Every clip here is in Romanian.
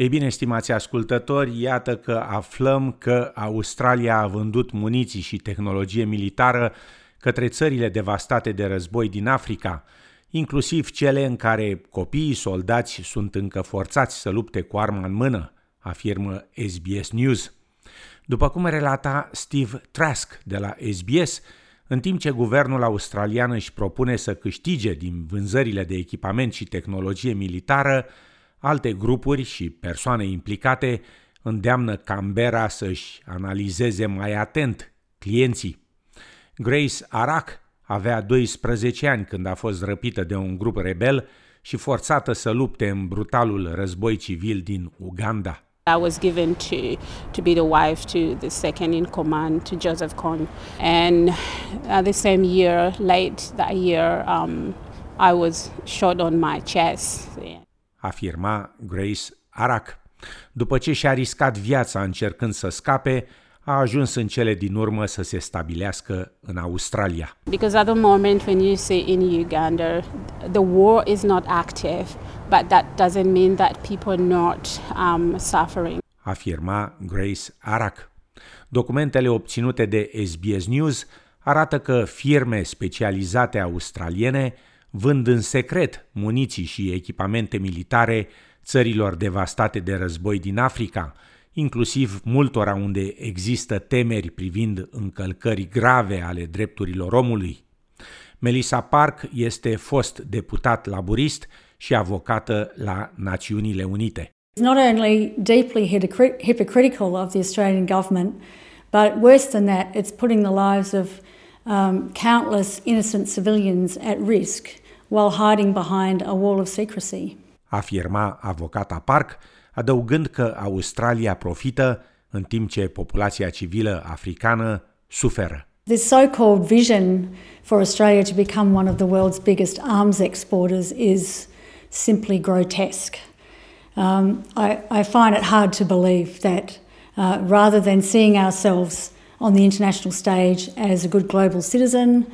Ei bine, stimați ascultători, iată că aflăm că Australia a vândut muniții și tehnologie militară către țările devastate de război din Africa, inclusiv cele în care copiii soldați sunt încă forțați să lupte cu arma în mână, afirmă SBS News. După cum relata Steve Trask de la SBS, în timp ce guvernul australian își propune să câștige din vânzările de echipament și tehnologie militară, alte grupuri și persoane implicate îndeamnă Canberra să-și analizeze mai atent clienții. Grace Arak avea 12 ani când a fost răpită de un grup rebel și forțată să lupte în brutalul război civil din Uganda. I was given to, to be the wife to the second in command to Joseph Kony. And uh, the same year, late that year, um, I was shot on my chest. Afirma Grace Arak. După ce și-a riscat viața încercând să scape, a ajuns în cele din urmă să se stabilească în Australia. Because at the moment when you see in Uganda, the war is not active, but that doesn't mean that people are not um, suffering. Afirma Grace Arak. Documentele obținute de SBS News arată că firme specializate australiene vând în secret muniții și echipamente militare țărilor devastate de război din Africa, inclusiv multora unde există temeri privind încălcări grave ale drepturilor omului. Melissa Park este fost deputat laburist și avocată la Națiunile Unite. It's not only deeply hypocritical of the Australian government, but worse than that, it's putting the lives of um, countless innocent civilians at risk while hiding behind a wall of secrecy. Afirma avocata Park, adăugând că Australia profită în timp ce populația civilă africană suferă. This so-called vision for Australia to become one of the world's biggest arms exporters is simply grotesque. Um, I, I, find it hard to believe that uh, rather than seeing ourselves on the international stage as a good global citizen,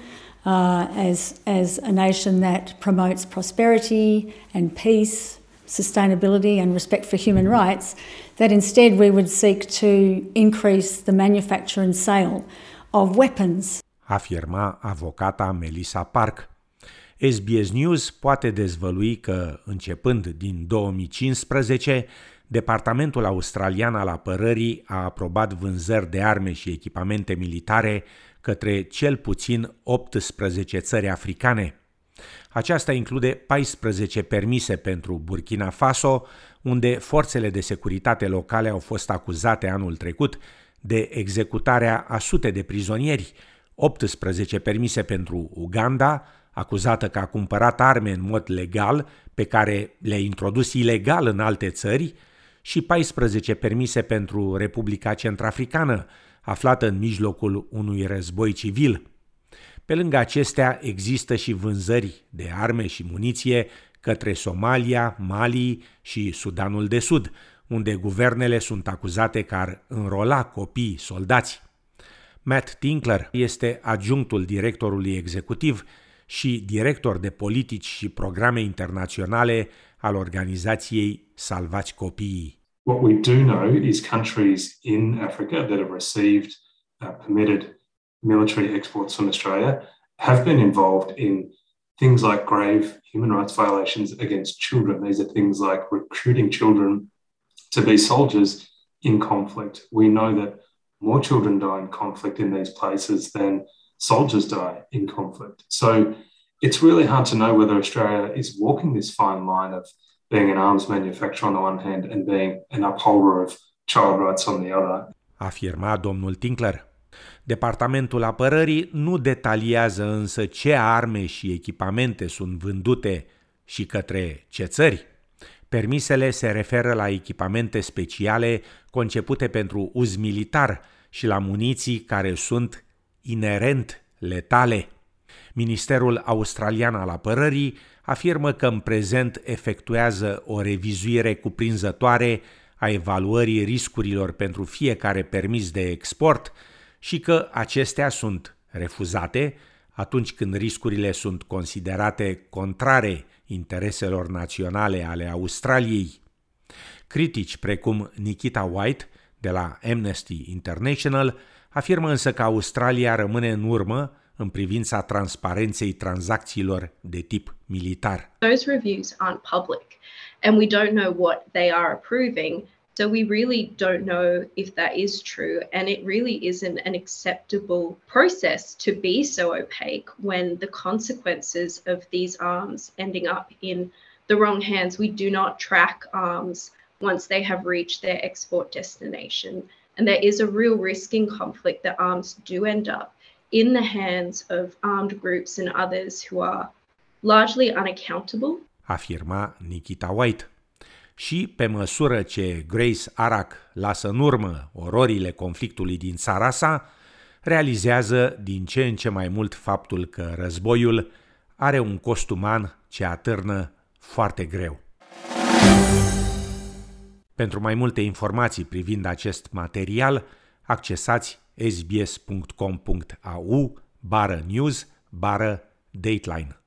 uh, as, as a nation that promotes prosperity and peace sustainability and respect for human rights, that instead we would seek to increase the manufacture and sale of weapons. Afirma avocata Melissa Park. SBS News poate dezvălui că, începând din 2015, Departamentul Australian al Apărării a aprobat vânzări de arme și echipamente militare către cel puțin 18 țări africane – aceasta include 14 permise pentru Burkina Faso, unde forțele de securitate locale au fost acuzate anul trecut de executarea a sute de prizonieri, 18 permise pentru Uganda, acuzată că a cumpărat arme în mod legal, pe care le-a introdus ilegal în alte țări, și 14 permise pentru Republica Centrafricană, aflată în mijlocul unui război civil. Pe lângă acestea există și vânzări de arme și muniție către Somalia, Mali și Sudanul de Sud, unde guvernele sunt acuzate că ar înrola copii soldați. Matt Tinkler este adjunctul directorului executiv și director de politici și programe internaționale al organizației Salvați Copiii. What we do know is countries in Africa that have received uh, permitted military exports from Australia have been involved in things like grave human rights violations against children. These are things like recruiting children to be soldiers in conflict. We know that more children die in conflict in these places than soldiers die in conflict. So it's really hard to know whether Australia is walking this fine line of being an arms manufacturer on the one hand and being an upholder of child rights on the other. Afirma domnul Tinkler. Departamentul Apărării nu detaliază însă ce arme și echipamente sunt vândute și către ce țări. Permisele se referă la echipamente speciale concepute pentru uz militar și la muniții care sunt inerent letale. Ministerul Australian al Apărării afirmă că în prezent efectuează o revizuire cuprinzătoare a evaluării riscurilor pentru fiecare permis de export și că acestea sunt refuzate atunci când riscurile sunt considerate contrare intereselor naționale ale Australiei. Critici precum Nikita White de la Amnesty International afirmă însă că Australia rămâne în urmă în privința transparenței tranzacțiilor de tip militar. Those reviews aren't public and we don't know what they are approving. So we really don't know if that is true. And it really isn't an acceptable process to be so opaque when the consequences of these arms ending up in the wrong hands. We do not track arms once they have reached their export destination. And there is a real risk in conflict that arms do end up in the hands of armed groups and others who are largely unaccountable. Afirma Nikita White. Și pe măsură ce Grace Arak lasă în urmă ororile conflictului din țara sa, realizează din ce în ce mai mult faptul că războiul are un cost uman ce atârnă foarte greu. Pentru mai multe informații privind acest material, accesați sbs.com.au bară news bară dateline.